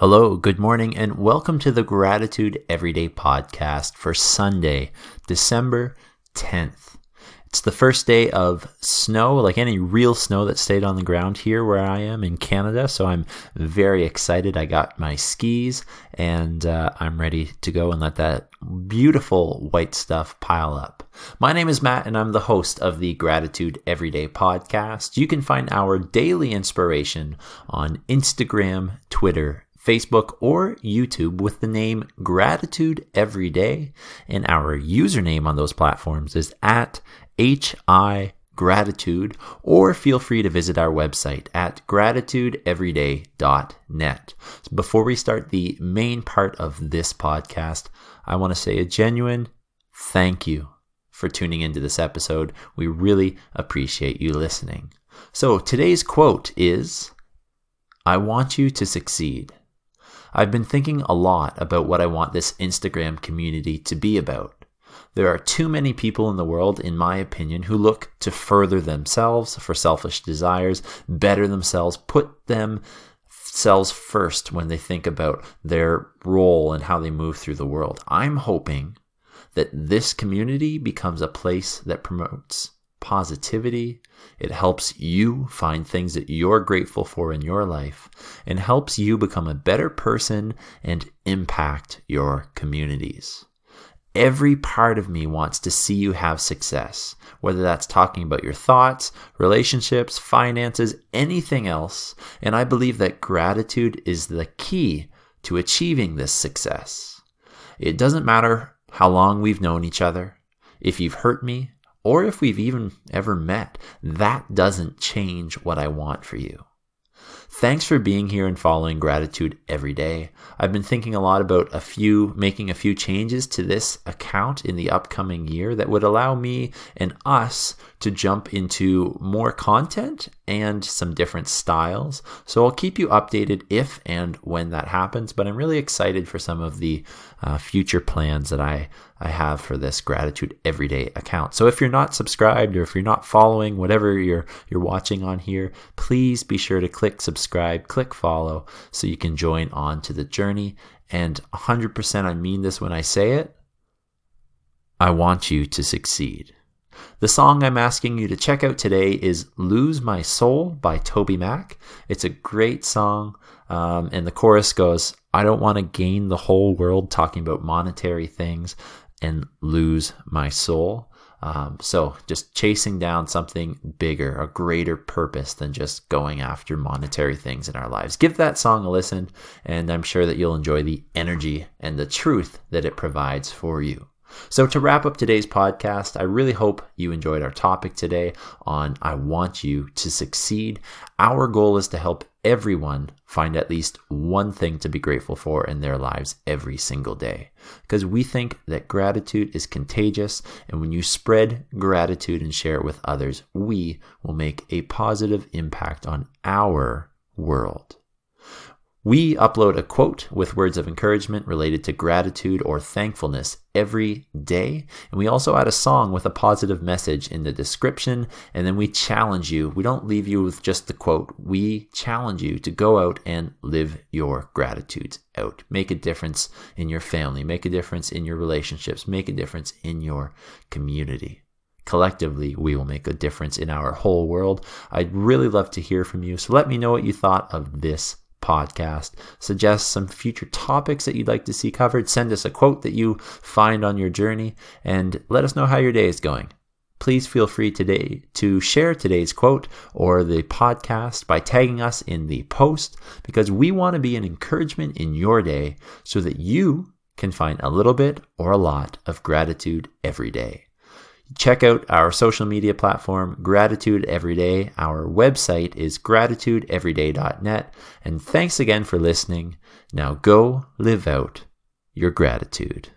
Hello, good morning, and welcome to the Gratitude Everyday podcast for Sunday, December 10th. It's the first day of snow, like any real snow that stayed on the ground here where I am in Canada. So I'm very excited. I got my skis and uh, I'm ready to go and let that beautiful white stuff pile up. My name is Matt and I'm the host of the Gratitude Everyday podcast. You can find our daily inspiration on Instagram, Twitter, Facebook, or YouTube with the name Gratitude Every Day. And our username on those platforms is at HI Gratitude, or feel free to visit our website at gratitudeeveryday.net. So before we start the main part of this podcast, I want to say a genuine thank you for tuning into this episode. We really appreciate you listening. So today's quote is I want you to succeed. I've been thinking a lot about what I want this Instagram community to be about. There are too many people in the world, in my opinion, who look to further themselves for selfish desires, better themselves, put themselves first when they think about their role and how they move through the world. I'm hoping that this community becomes a place that promotes positivity. It helps you find things that you're grateful for in your life and helps you become a better person and impact your communities. Every part of me wants to see you have success, whether that's talking about your thoughts, relationships, finances, anything else. And I believe that gratitude is the key to achieving this success. It doesn't matter how long we've known each other. If you've hurt me, or if we've even ever met, that doesn't change what I want for you. Thanks for being here and following gratitude every day. I've been thinking a lot about a few, making a few changes to this account in the upcoming year that would allow me and us to jump into more content and some different styles. So I'll keep you updated if and when that happens, but I'm really excited for some of the uh, future plans that I, I have for this gratitude everyday account. So if you're not subscribed or if you're not following whatever you're you're watching on here, please be sure to click subscribe, click follow so you can join on to the journey. And 100% I mean this when I say it. I want you to succeed. The song I'm asking you to check out today is Lose My Soul by TobyMac. It's a great song. Um, and the chorus goes, I don't want to gain the whole world talking about monetary things and lose my soul. Um, so just chasing down something bigger, a greater purpose than just going after monetary things in our lives. Give that song a listen, and I'm sure that you'll enjoy the energy and the truth that it provides for you. So, to wrap up today's podcast, I really hope you enjoyed our topic today on I Want You to Succeed. Our goal is to help everyone find at least one thing to be grateful for in their lives every single day. Because we think that gratitude is contagious, and when you spread gratitude and share it with others, we will make a positive impact on our world. We upload a quote with words of encouragement related to gratitude or thankfulness every day. And we also add a song with a positive message in the description. And then we challenge you. We don't leave you with just the quote. We challenge you to go out and live your gratitude out. Make a difference in your family, make a difference in your relationships, make a difference in your community. Collectively, we will make a difference in our whole world. I'd really love to hear from you. So let me know what you thought of this podcast. Suggest some future topics that you'd like to see covered. Send us a quote that you find on your journey and let us know how your day is going. Please feel free today to share today's quote or the podcast by tagging us in the post because we want to be an encouragement in your day so that you can find a little bit or a lot of gratitude every day. Check out our social media platform, Gratitude Everyday. Our website is gratitudeeveryday.net. And thanks again for listening. Now go live out your gratitude.